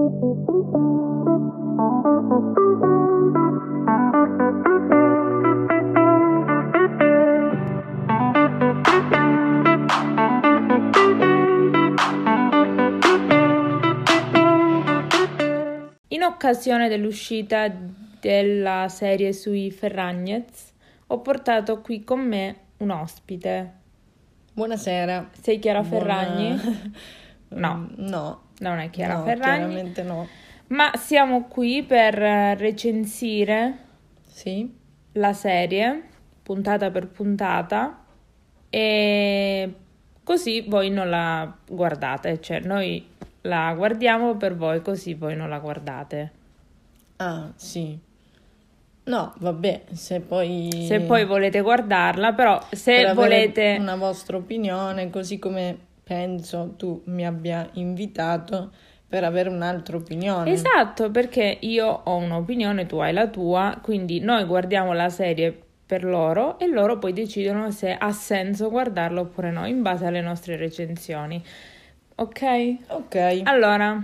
In occasione dell'uscita della serie sui Ferragnez, ho portato qui con me un ospite. Buonasera. Sei Chiara Buona- Ferragni? No. No. Non è Chiara no, Ferragni, chiaramente no. ma siamo qui per eh, recensire Sì? la serie puntata per puntata e così voi non la guardate, cioè noi la guardiamo per voi così voi non la guardate. Ah, sì. No, vabbè, se poi... Se poi volete guardarla, però per se avere volete una vostra opinione, così come penso tu mi abbia invitato per avere un'altra opinione. Esatto, perché io ho un'opinione, tu hai la tua, quindi noi guardiamo la serie per loro e loro poi decidono se ha senso guardarla oppure no, in base alle nostre recensioni. Ok? Ok. Allora,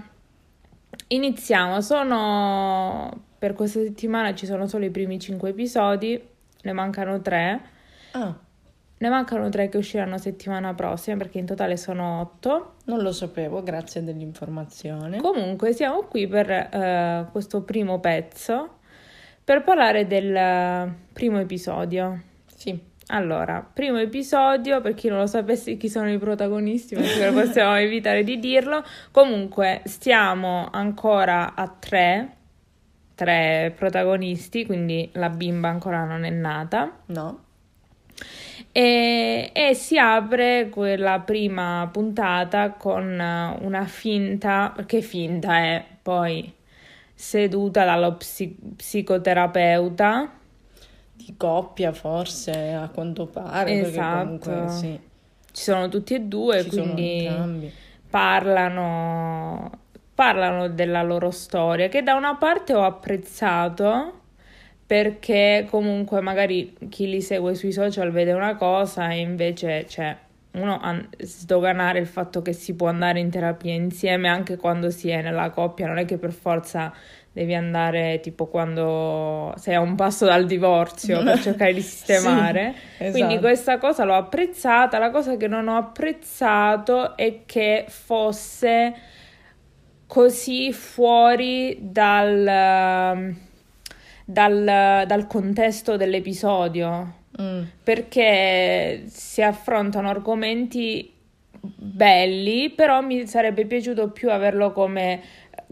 iniziamo. Sono per questa settimana ci sono solo i primi cinque episodi, ne mancano tre. Ah, Ne mancano tre che usciranno settimana prossima perché in totale sono otto. non lo sapevo, grazie dell'informazione. Comunque siamo qui per eh, questo primo pezzo per parlare del eh, primo episodio. Sì. Allora, primo episodio, per chi non lo sapesse chi sono i protagonisti, perché possiamo evitare di dirlo. Comunque, stiamo ancora a tre, tre protagonisti, quindi la bimba ancora non è nata. No? E, e si apre quella prima puntata con eh, una finta, perché finta è poi seduta dallo psi- psicoterapeuta. Di coppia forse, a quanto pare, Esatto. comunque sì, Ci sono tutti e due, ci quindi parlano, parlano della loro storia, che da una parte ho apprezzato perché comunque magari chi li segue sui social vede una cosa e invece c'è uno a sdoganare il fatto che si può andare in terapia insieme anche quando si è nella coppia, non è che per forza devi andare tipo quando sei a un passo dal divorzio per cercare di sistemare. Sì, Quindi esatto. questa cosa l'ho apprezzata, la cosa che non ho apprezzato è che fosse così fuori dal, dal, dal contesto dell'episodio, Mm, perché si affrontano argomenti belli, però mi sarebbe piaciuto più averlo come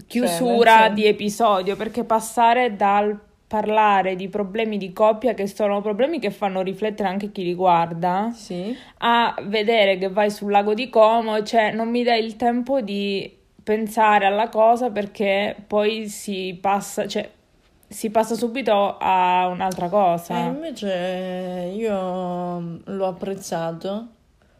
chiusura Cioè, di episodio, perché passare dal parlare di problemi di coppia, che sono problemi che fanno riflettere anche chi li guarda, sì. a vedere che vai sul lago di Como, cioè non mi dai il tempo di pensare alla cosa perché poi si passa, cioè si passa subito a un'altra E cosa. invece io l'ho apprezzato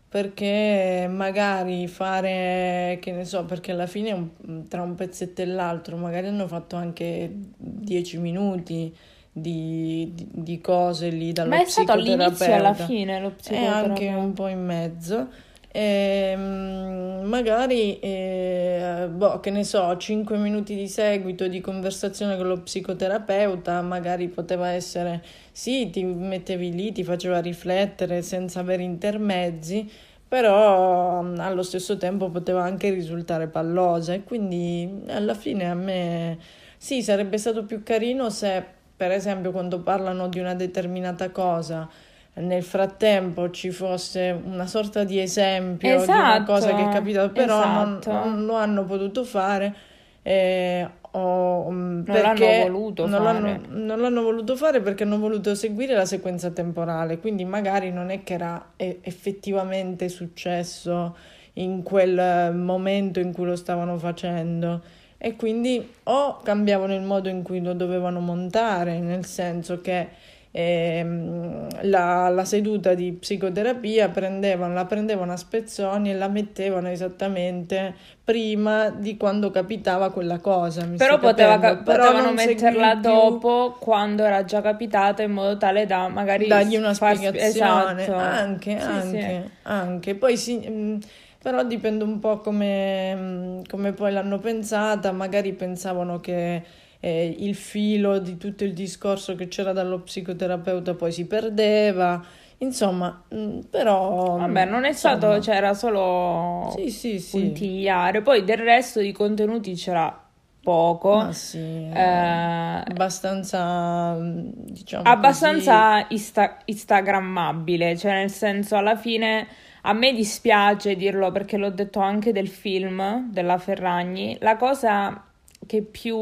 perché magari fare, che ne so, perché alla fine un- tra un pezzetto e l'altro magari hanno fatto anche 10 minuti di, di- di cose lì dallo Ma è stato all'inizio e alla fine lo E psicoterapeuta. anche un po' in mezzo. Ehm, magari, eh, boh, che ne so, 5 minuti di seguito di conversazione con lo psicoterapeuta, magari poteva essere, sì, ti mettevi lì, ti faceva riflettere senza avere intermezzi, però mm, allo stesso tempo poteva anche risultare pallosa e quindi alla fine a me sì, sarebbe stato più carino se, per esempio, quando parlano di una determinata cosa nel frattempo ci fosse una sorta di esempio di una Esatto, cosa che è capitata, però non, esatto. non lo hanno potuto fare. eh, o, mm, Non l'hanno perché voluto non fare. l'hanno- non l'hanno voluto fare perché hanno voluto seguire la sequenza temporale, quindi magari non è che era eh, effettivamente successo in quel momento in cui lo stavano facendo. E quindi o cambiavano il modo in cui lo dovevano montare, nel senso che la, la seduta di psicoterapia prendevano, la prendevano a spezzoni e la mettevano esattamente prima di quando capitava quella cosa. Però, poteva Però potevano metterla dopo quando era già capitata in modo tale da magari dargli una far- spiegazione esatto. anche, Sì, anche, sì. anche. Poi sì, mh, però dipende un po' come, mm, come poi l'hanno pensata, magari pensavano che eh, il filo di tutto il discorso che c'era dallo psicoterapeuta poi si perdeva. Insomma, mm, però... Vabbè, non è stato, insomma, c'era solo Sì, sì, sì. puntigliare. Poi del resto di contenuti c'era poco. Ma sì, Eh, abbastanza, mm, diciamo abbastanza insta- instagrammabile, cioè nel senso alla fine a me dispiace dirlo perché l'ho detto anche del film della Ferragni, la cosa che più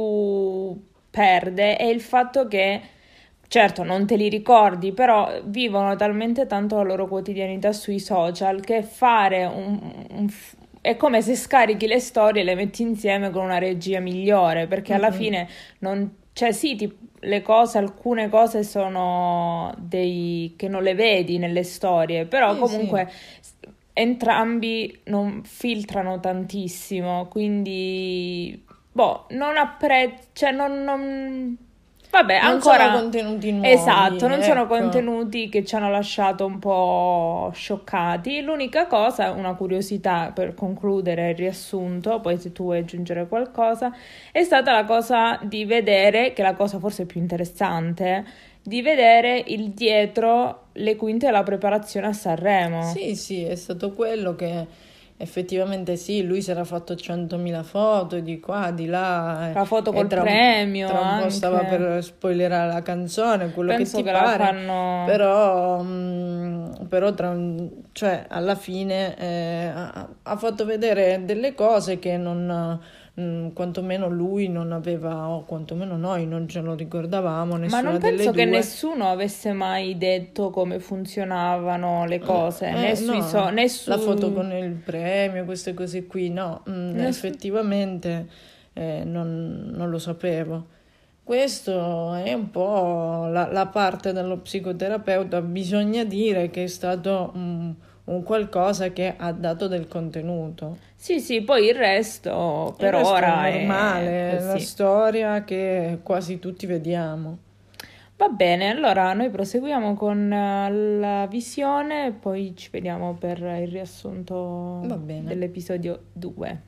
perde è il fatto che certo non te li ricordi, però vivono talmente tanto la loro quotidianità sui social che fare un, un è come se scarichi le storie e le metti insieme con una regia migliore, perché alla Mhm. fine non cioè sì, ti- le cose, alcune cose sono dei che non le vedi nelle storie, però Sì, comunque s- entrambi non filtrano tantissimo, quindi boh, non apprezzo, cioè non, non- vabbè, Non ancora sono contenuti nuovi, Esatto, non sono ecco. contenuti che ci hanno lasciato un po' scioccati. L'unica cosa, una curiosità per concludere il riassunto, poi se tu vuoi aggiungere qualcosa, è stata la cosa di vedere, che è la cosa forse più interessante, di vedere il dietro le quinte della preparazione a Sanremo. Sì, sì, è stato quello che effettivamente sì, lui si era fatto 100.000 foto di qua, di là. La foto e col tra un- premio Tra un po' anche. stava per spoilerare la canzone, quello Penso che ti che pare. fanno- Però, mm, però tra cioè, alla fine eh, ha, ha fatto vedere delle cose che non, mm, quantomeno lui non aveva, o quantomeno noi non ce lo ricordavamo, Ma non penso che due. nessuno avesse mai detto come funzionavano le cose, Eh, né sui no, so- né su- La foto con il premio, queste cose qui, no, mm, Né su- effettivamente eh, non, non lo sapevo. Questo è un po' la, la parte dello psicoterapeuta, bisogna dire che è stato un, un qualcosa che ha dato del contenuto. Sì, sì, poi il resto per Il resto ora è normale, è la storia che quasi tutti vediamo. Va bene, allora noi proseguiamo con eh, la visione e poi ci vediamo per il riassunto dell'episodio 2.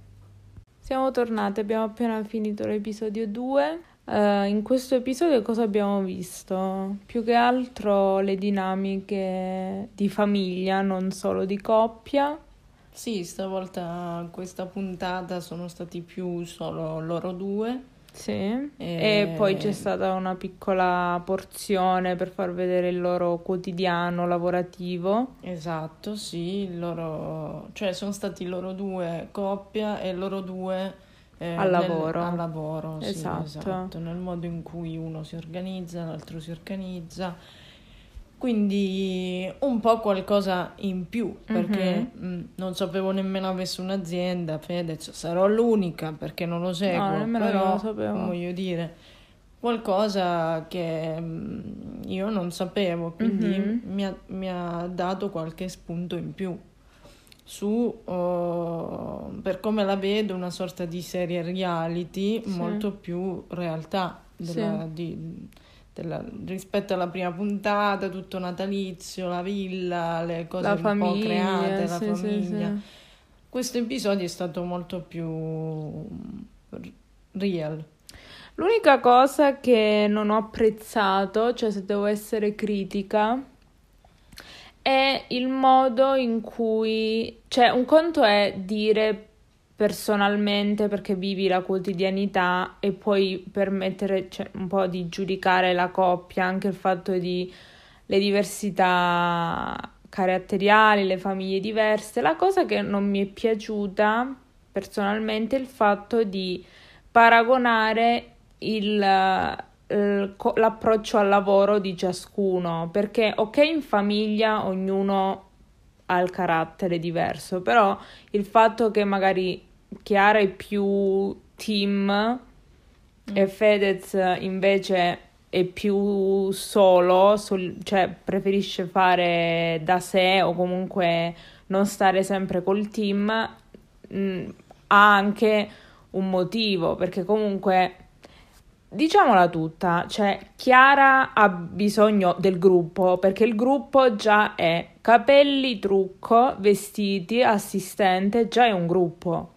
Siamo tornate, abbiamo appena finito l'episodio 2. Eh, in questo episodio cosa abbiamo visto? Più che altro le dinamiche di famiglia, non solo di coppia. Sì, stavolta questa puntata sono stati più solo loro due. Sì, E- e poi c'è stata una piccola porzione per far vedere il loro quotidiano lavorativo. Esatto, sì, loro, cioè sono stati loro due coppia e loro due eh, Al nel- lavoro. al lavoro, sì, Esatto. esatto, nel modo in cui uno si organizza, l'altro si organizza. Quindi un po' qualcosa in più, perché Mhm. mh, non sapevo nemmeno avesse un'azienda, Fedez, sarò l'unica perché non lo seguo, No, nemmeno però lo sapevo. voglio dire qualcosa che mh, io non sapevo, quindi Mhm. mi ha, mi ha dato qualche spunto in più su, oh, per come la vedo, una sorta di serie reality Sì. molto più realtà della- di- della- rispetto alla prima puntata, tutto natalizio, la villa, le cose La un po' famiglia, create, la sì, sì, famiglia. sì. Questo episodio è stato molto più real. L'unica cosa che non ho apprezzato, cioè se devo essere critica, è il modo in cui, cioè un conto è dire personalmente perché vivi la quotidianità e poi permettere cioè, un po' di giudicare la coppia, anche il fatto di le diversità caratteriali, le famiglie diverse. La cosa che non mi è piaciuta personalmente è il fatto di paragonare il, l'approccio al lavoro di ciascuno, perché ok in famiglia ognuno ha il carattere diverso, però il fatto che magari Chiara è più team e Fedez invece è più solo, sol- cioè preferisce fare da sé o comunque non stare sempre col team, mh, ha anche un motivo, perché comunque diciamola tutta, cioè Chiara ha bisogno del gruppo perché il gruppo già è capelli, trucco, vestiti, assistente, già è un gruppo.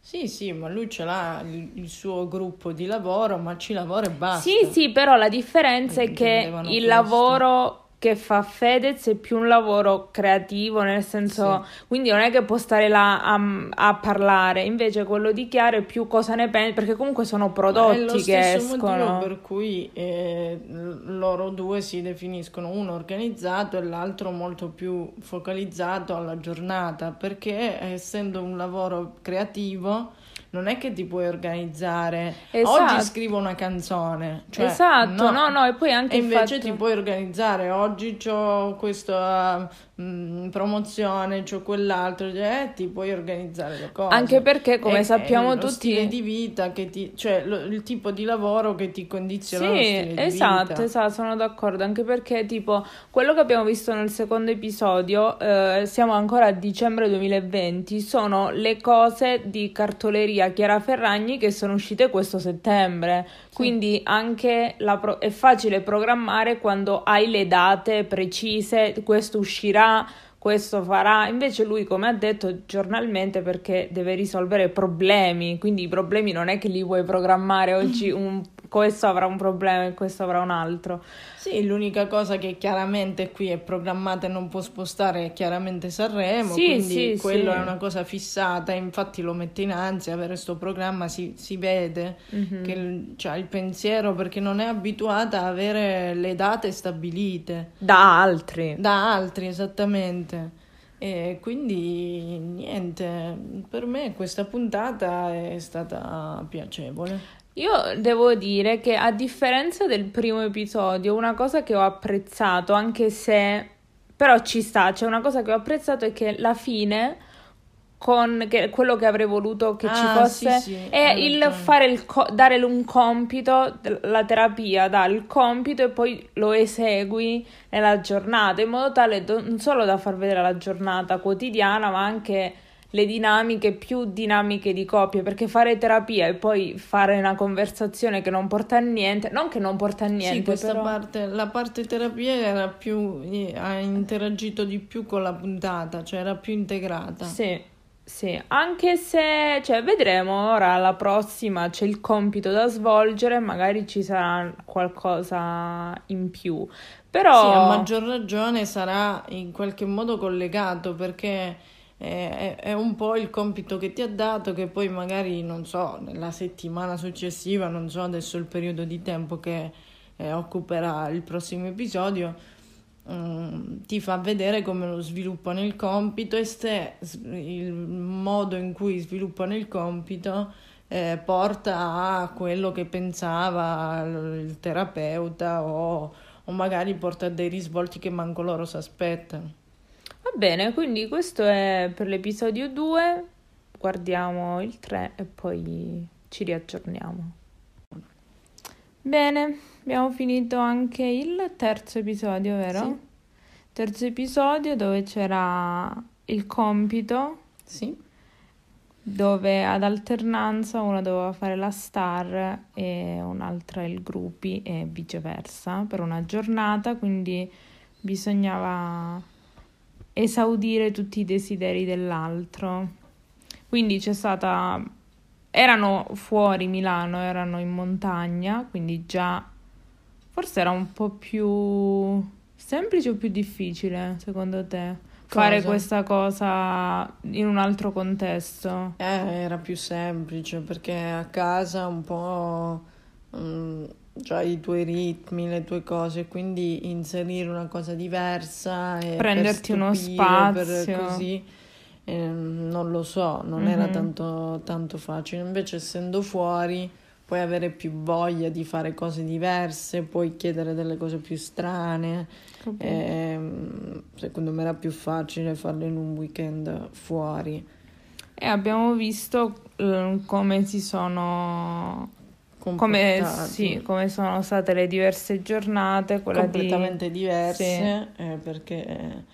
Sì, sì, ma lui ce l'ha il, il suo gruppo di lavoro, ma ci lavora e basta. Sì, sì, però la differenza è che il questo. lavoro che fa Fedez è più un lavoro creativo, nel senso, quindi non è che può stare là a, a parlare, invece quello di Chiara è più cosa ne pensi, perché comunque sono prodotti che escono. per cui eh, loro due si definiscono uno organizzato e l'altro molto più focalizzato alla giornata, perché essendo un lavoro creativo non è che ti puoi organizzare. Esatto. Oggi scrivo una canzone, cioè, Esatto, no, no, e poi anche E invece fatto- ti puoi organizzare, oggi ho questa mm, promozione, c'ho quell'altro, cioè, ti puoi organizzare le cose. Anche perché, come È- sappiamo lo tutti- stile di vita che ti, cioè lo- il tipo di lavoro che ti condiziona Sì, esatto, esatto, sono d'accordo, anche perché tipo quello che abbiamo visto nel secondo episodio, eh, siamo ancora a dicembre 2020, sono le cose di cartoleria Chiara Ferragni che sono uscite questo settembre, quindi anche la pro- è facile programmare quando hai le date precise, questo uscirà, questo farà, invece lui come ha detto giornalmente perché deve risolvere problemi, quindi i problemi non è che li vuoi programmare oggi un questo avrà un problema e questo avrà un altro. Sì, l'unica cosa che chiaramente qui è programmata e non può spostare è chiaramente Sanremo, Sì, quindi sì, quello sì. è una cosa fissata, infatti lo mette in ansia, avere questo programma si, si vede Mhm. che ha il pensiero perché non è abituata a avere le date stabilite Da altri. da altri esattamente. E quindi niente, per me questa puntata è stata piacevole. Io devo dire che a differenza del primo episodio, una cosa che ho apprezzato, anche se però ci sta, c'è una cosa che ho apprezzato è che la fine con che- quello che avrei voluto che ci Ah, fosse sì, sì, è il fare il co- dare un compito, la terapia dà il compito e poi lo esegui nella giornata in modo tale do- non solo da far vedere la giornata quotidiana, ma anche le dinamiche più dinamiche di coppia, perché fare terapia e poi fare una conversazione che non porta a niente, non che non porta a niente, Sì, questa però parte, la parte terapia era più, ha interagito di più con la puntata, cioè era più integrata. Sì, sì, anche se, cioè, vedremo ora alla prossima c'è il compito da svolgere, magari ci sarà qualcosa in più, però Sì, a maggior ragione sarà in qualche modo collegato perché è, un po' il compito che ti ha dato che poi magari, non so, nella settimana successiva, non so adesso il periodo di tempo che eh, occuperà il prossimo episodio, mm, ti fa vedere come lo sviluppano il compito e se il modo in cui sviluppano il compito eh, porta a quello che pensava il terapeuta o, o magari porta a dei risvolti che manco loro si aspettano. Va bene, quindi questo è per l'episodio 2, guardiamo il 3 e poi ci riaggiorniamo. Bene, abbiamo finito anche il terzo episodio, vero? Sì. Terzo episodio dove c'era il compito Sì, dove ad alternanza uno doveva fare la star e un'altra il gruppi e viceversa per una giornata, quindi bisognava esaudire tutti i desideri dell'altro. Quindi c'è stata erano fuori Milano, erano in montagna, quindi già forse era un po' più semplice o più difficile, secondo te? Fare Cosa? questa cosa in un altro contesto. eh, era più semplice perché a casa un po' mm, già i tuoi ritmi, le tue cose, quindi inserire una cosa diversa e per Prenderti uno stupire, per spazio. così, ehm, non lo so, non era Mhm. tanto, tanto facile. Invece essendo fuori puoi avere più voglia di fare cose diverse, puoi chiedere delle cose più strane. Ehm, secondo me era più facile farlo in un weekend fuori. E abbiamo visto eh, come si sono come, sì, come sono state le diverse giornate, quella di completamente diverse eh, perché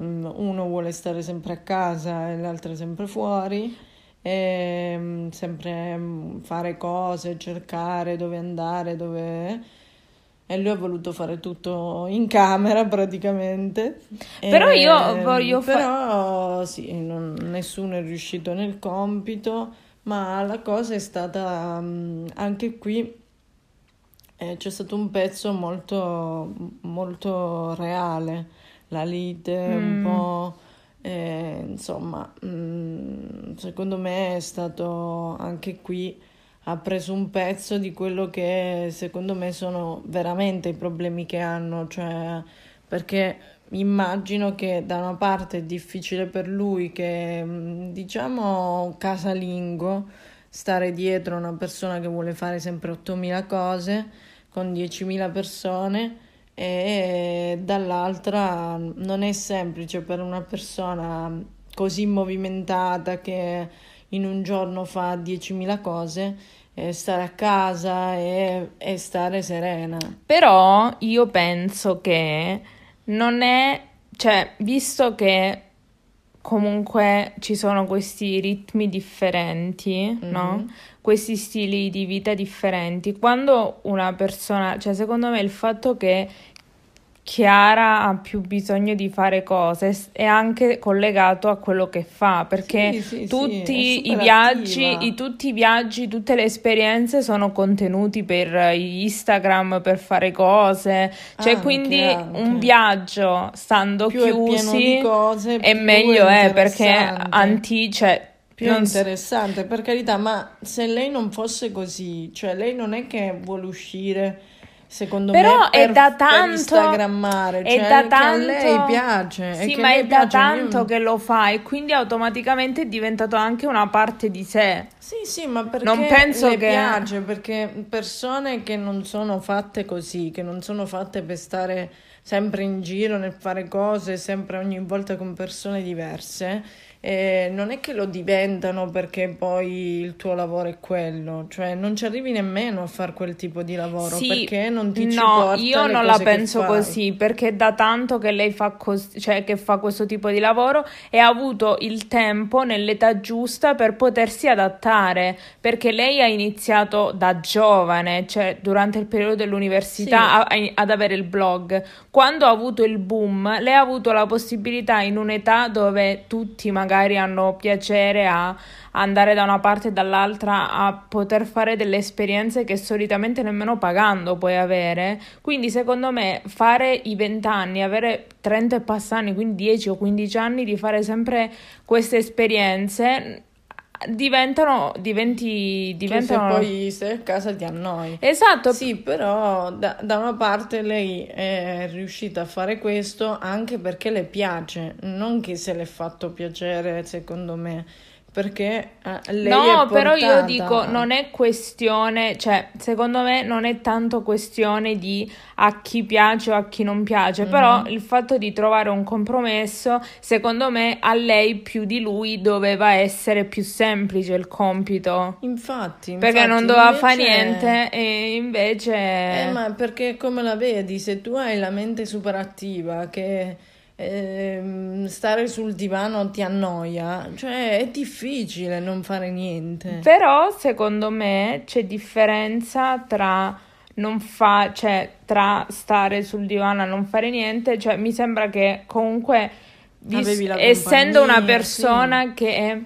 mm, uno vuole stare sempre a casa e l'altro sempre fuori e mm, sempre mm, fare cose, cercare dove andare, dove... E lui ha voluto fare tutto in camera praticamente. Però E- io voglio fa- Però sì, non- nessuno è riuscito nel compito, ma la cosa è stata mm, anche qui eh, c'è stato un pezzo molto, molto reale, la lite, un Mm. po', eh, insomma, mm, secondo me è stato anche qui, ha preso un pezzo di quello che secondo me sono veramente i problemi che hanno, cioè perché immagino che da una parte è difficile per lui che, mm, diciamo, casalingo, stare dietro una persona che vuole fare sempre 8.000 cose con 10.000 persone e dall'altra non è semplice per una persona così movimentata che in un giorno fa 10.000 cose stare a casa e, e stare serena. Però io penso che non è, cioè, visto che comunque ci sono questi ritmi differenti, no? Mhm. Questi stili di vita differenti, quando una persona, cioè, secondo me il fatto che Chiara ha più bisogno di fare cose è anche collegato a quello che fa, perché Sì, sì, sì, è tutti i super viaggi, i, tutti i viaggi, tutte le esperienze sono contenuti per eh, Instagram, per fare cose. Cioè, Anche, quindi anche. un viaggio stando Più è chiusi di cose, è meglio è è perché anti, cioè, Più non interessante, per carità, ma se lei non fosse così, cioè lei non è che vuole uscire, secondo Però me, è per, da per tanto- instagrammare, è cioè da che a tanto lei piace, Sì, ma è da piace, io- tanto che lo fa e quindi automaticamente è diventato anche una parte di sé. Sì, sì, ma perché Non penso che- piace, perché persone che non sono fatte così, che non sono fatte per stare sempre in giro nel fare cose, sempre ogni volta con persone diverse, eh, non è che lo diventano perché poi il tuo lavoro è quello, cioè non ci arrivi nemmeno a fare quel tipo di lavoro Sì, perché non ti ci no, io non la penso così perché da tanto che lei fa cos- cioè che fa questo tipo di lavoro e ha avuto il tempo nell'età giusta per potersi adattare perché lei ha iniziato da giovane, cioè durante il periodo dell'università a- a- ad avere il blog. Quando ha avuto il boom, lei ha avuto la possibilità in un'età dove tutti magari hanno piacere a andare da una parte e dall'altra a poter fare delle esperienze che solitamente nemmeno pagando puoi avere. Quindi, secondo me, fare i 20 anni, avere 30 e passani, quindi 10 o 15 anni di fare sempre queste esperienze diventano diventi Che se diventano poi stai a casa ti annoi. Esatto, Sì, però da, da una parte lei è riuscita a fare questo anche perché le piace, non che se l'è fatto piacere, secondo me, perché eh, lei No, però io dico, non è questione, cioè, secondo me non è tanto questione di a chi piace o a chi non piace, Mhm. però il fatto di trovare un compromesso, secondo me a lei più di lui doveva essere più semplice il compito, Infatti, perché non infatti, doveva invece- fare niente e invece... Eh, ma perché come la vedi, se tu hai la mente super attiva, che ehm, stare sul divano ti annoia, cioè è difficile non fare niente. Però secondo me c'è differenza tra non fa, cioè tra stare sul divano a non fare niente, cioè mi sembra che comunque vis- essendo una persona che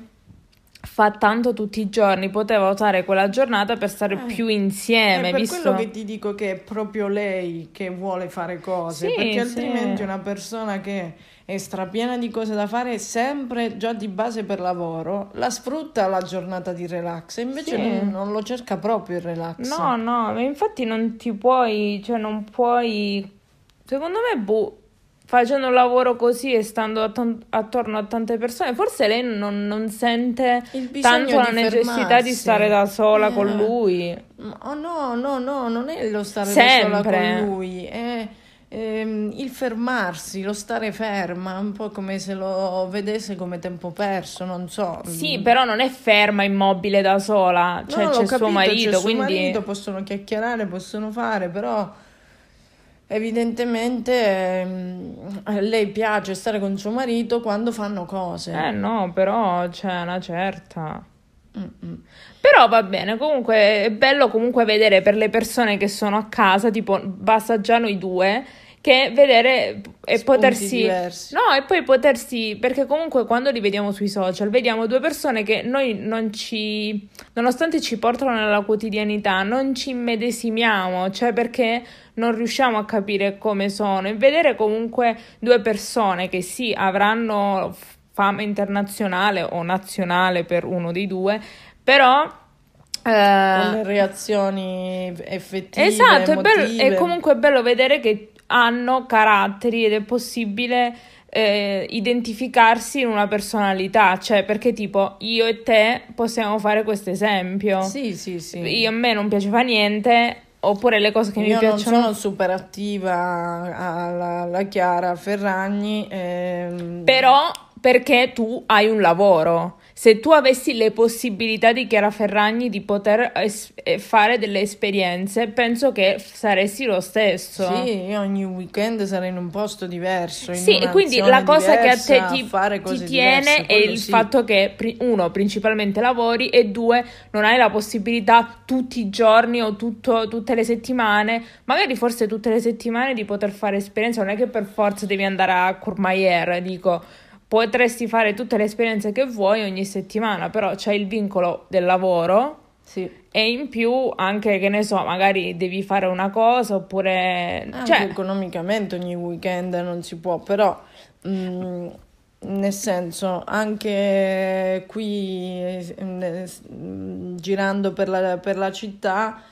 fa tanto tutti i giorni, poteva usare quella giornata per stare Eh, più È insieme, per visto quello che ti dico che è proprio lei che vuole fare cose, Sì, perché sì. altrimenti una persona che è strapiena di cose da fare sempre già di base per lavoro, la sfrutta la giornata di relax e invece Sì. non, non lo cerca proprio il relax. No, no, ma infatti non ti puoi, cioè non puoi, secondo me, boh, facendo un lavoro così e stando atton- attorno a tante persone, forse lei non, non sente tanto la di necessità di fermarsi. stare da sola Eh. con lui. Oh, no, no, no, non è lo stare da sola Sempre. con lui, è ehm, il fermarsi, lo stare ferma, un po' come se lo vedesse come tempo perso, non so. Sì, però non è ferma, immobile da sola, cioè No, c'è suo capito, marito, c'è il suo quindi... marito, possono chiacchierare, possono fare, però evidentemente ehm, a lei piace stare con suo marito quando fanno cose. Eh no, però c'è una certa... Mm-mm. Però va bene, comunque è bello comunque vedere per le persone che sono a casa, tipo basta già noi due, che vedere e Spunti potersi... diversi. No, e poi potersi... Perché comunque quando li vediamo sui social, vediamo due persone che noi non ci... nonostante ci portano nella quotidianità, non ci immedesimiamo, cioè perché non riusciamo a capire come sono. E vedere comunque due persone che sì, avranno fama internazionale o nazionale per uno dei due, però... Con eh, le reazioni effettive, Esatto, è, bello- è comunque bello vedere che hanno caratteri ed è possibile eh, identificarsi in una personalità, cioè perché tipo io e te possiamo fare questo esempio. Sì, sì, sì. Io a me non piaceva niente, oppure le cose che mi Io non piacciono. sono super attiva alla, alla Chiara Ferragni. ehm, Però perché tu hai un lavoro. Se tu avessi le possibilità di Chiara Ferragni di poter es- eh, fare delle esperienze, penso che saresti lo stesso. Sì, io ogni weekend sarei in un posto diverso. Sì, e quindi la cosa che a te ti, ti tiene diverse, è il sì. fatto che, uno, principalmente lavori e due, non hai la possibilità tutti i giorni o tutto- tutte le settimane, magari forse tutte le settimane di poter fare esperienze, non è che per forza devi andare a Courmayeur, dico, potresti fare tutte le esperienze che vuoi ogni settimana, però c'è il vincolo del lavoro. Sì. E in più anche, che ne so, magari devi fare una cosa oppure... Anche Cioè, economicamente ogni weekend non si può, però mm, nel senso anche qui eh, mm, girando per la, per la città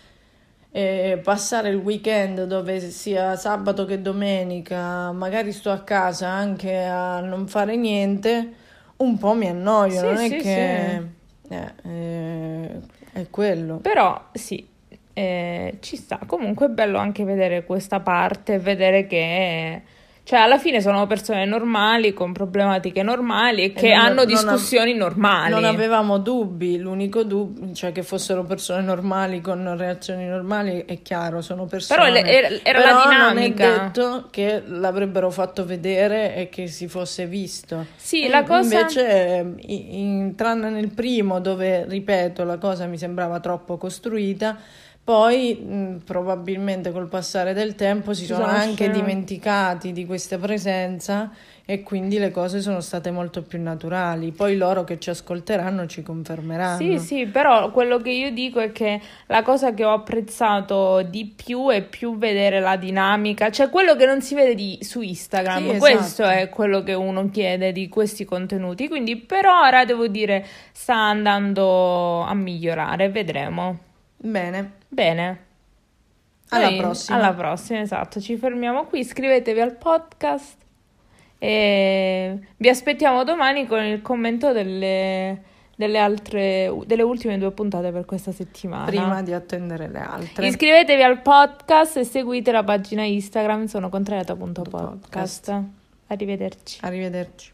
eh, passare il weekend dove sia sabato che domenica, magari sto a casa anche a non fare niente, un po' mi annoio, Sì, non è sì, che eh, eh, è quello. Però sì, eh, ci sta. Comunque è bello anche vedere questa parte, vedere che... Cioè, alla fine sono persone normali, con problematiche normali e che non- hanno non discussioni normali. Non avevamo dubbi, l'unico dubbio, cioè che fossero persone normali con reazioni normali, è chiaro, sono persone. Però era- era Però la non è dinamica. detto che l'avrebbero fatto vedere e che si fosse visto. Sì, E la cosa... Invece, in, in- tranne nel primo, dove, ripeto, la cosa mi sembrava troppo costruita, poi mh, probabilmente col passare del tempo si Si sono sono anche scel- dimenticati di questa presenza e quindi le cose sono state molto più naturali. Poi loro che ci ascolteranno ci confermeranno. Sì, sì, però quello che io dico è che la cosa che ho apprezzato di più è più vedere la dinamica, cioè quello che non si vede di- su Instagram. Sì, Questo esatto. è quello che uno chiede di questi contenuti. Quindi per ora devo dire sta andando a migliorare, vedremo. Bene, Bene. alla Noi- prossima. Alla prossima, esatto. Ci fermiamo qui. Iscrivetevi al podcast e vi aspettiamo domani con il commento delle, delle altre, delle ultime due puntate per questa settimana. Prima di attendere le altre. Iscrivetevi al podcast e seguite la pagina Instagram sono contrariata.podcast. Podcast. Arrivederci. Arrivederci.